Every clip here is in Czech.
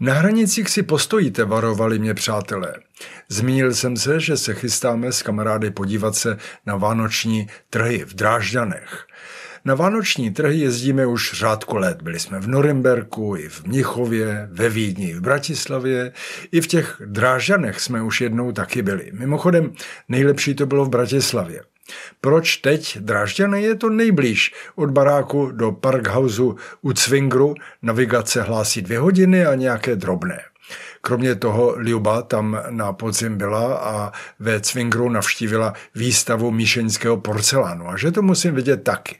Na hranicích si postojíte, varovali mě přátelé. Zmínil jsem se, že se chystáme s kamarády podívat se na vánoční trhy v Drážďanech. Na vánoční trhy jezdíme už řádku let. Byli jsme v Norimberku, i v Mnichově, ve Vídni, v Bratislavě. I v těch Drážďanech jsme už jednou taky byli. Mimochodem, nejlepší to bylo v Bratislavě. Proč teď Drážďany je to nejblíž? Od baráku do Parkhausu u Cvingru navigace hlásí dvě hodiny a nějaké drobné. Kromě toho Liuba tam na podzim byla a ve Cvingru navštívila výstavu míšeňského porcelánu a že to musím vidět taky.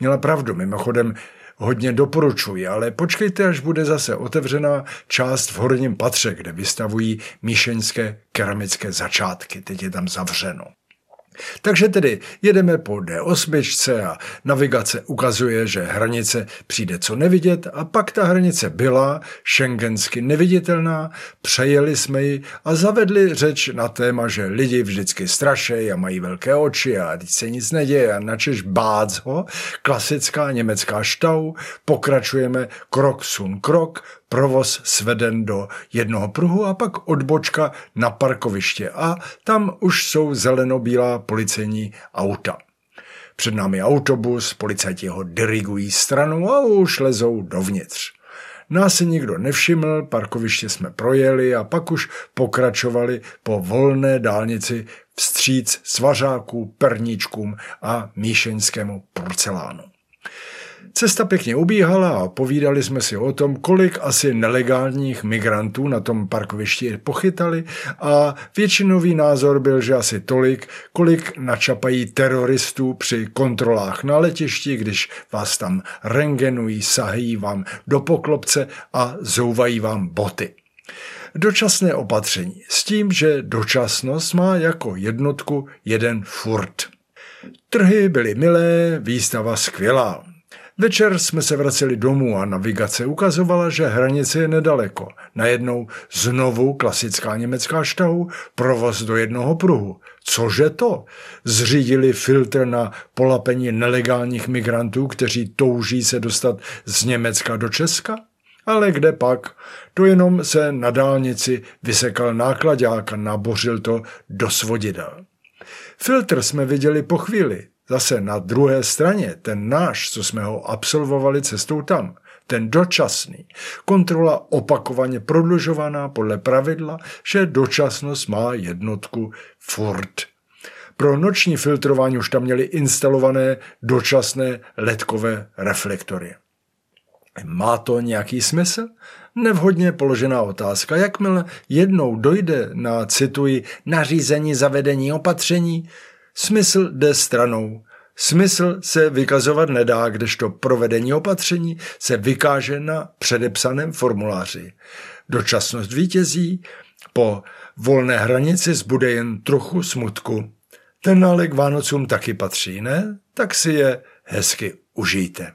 Měla pravdu, mimochodem hodně doporučuji, ale počkejte, až bude zase otevřená část v horním patře, kde vystavují míšeňské keramické začátky. Teď je tam zavřeno. Takže tedy jedeme po D8 a navigace ukazuje, že hranice přijde co nevidět a pak ta hranice byla šengensky neviditelná, přejeli jsme ji a zavedli řeč na téma, že lidi vždycky strašejí a mají velké oči a teď se nic neděje a načeš bác ho, klasická německá štau, pokračujeme krok sun krok, provoz sveden do jednoho pruhu a pak odbočka na parkoviště a tam už jsou zelenobílá policejní auta. Před námi autobus, policajti ho dirigují stranu a už lezou dovnitř. Nás se nikdo nevšiml, parkoviště jsme projeli a pak už pokračovali po volné dálnici vstříc svařáků, perníčkům a míšeňskému porcelánu. Cesta pěkně ubíhala a povídali jsme si o tom, kolik asi nelegálních migrantů na tom parkovišti pochytali a většinový názor byl, že asi tolik, kolik načapají teroristů při kontrolách na letišti, když vás tam rengenují, sahají vám do poklopce a zouvají vám boty dočasné opatření s tím, že dočasnost má jako jednotku jeden furt. Trhy byly milé, výstava skvělá. Večer jsme se vraceli domů a navigace ukazovala, že hranice je nedaleko. Najednou znovu klasická německá štahu, provoz do jednoho pruhu. Cože to? Zřídili filtr na polapení nelegálních migrantů, kteří touží se dostat z Německa do Česka? Ale kde pak? To jenom se na dálnici vysekal nákladák a nabořil to do svodidel. Filtr jsme viděli po chvíli. Zase na druhé straně, ten náš, co jsme ho absolvovali cestou tam, ten dočasný. Kontrola opakovaně prodlužovaná podle pravidla, že dočasnost má jednotku furt. Pro noční filtrování už tam měli instalované dočasné ledkové reflektory. Má to nějaký smysl? Nevhodně položená otázka. Jakmile jednou dojde na, cituji, nařízení zavedení opatření, Smysl jde stranou. Smysl se vykazovat nedá, kdežto provedení opatření se vykáže na předepsaném formuláři. Dočasnost vítězí, po volné hranici zbude jen trochu smutku. Ten nálek Vánocům taky patří, ne? Tak si je hezky užijte.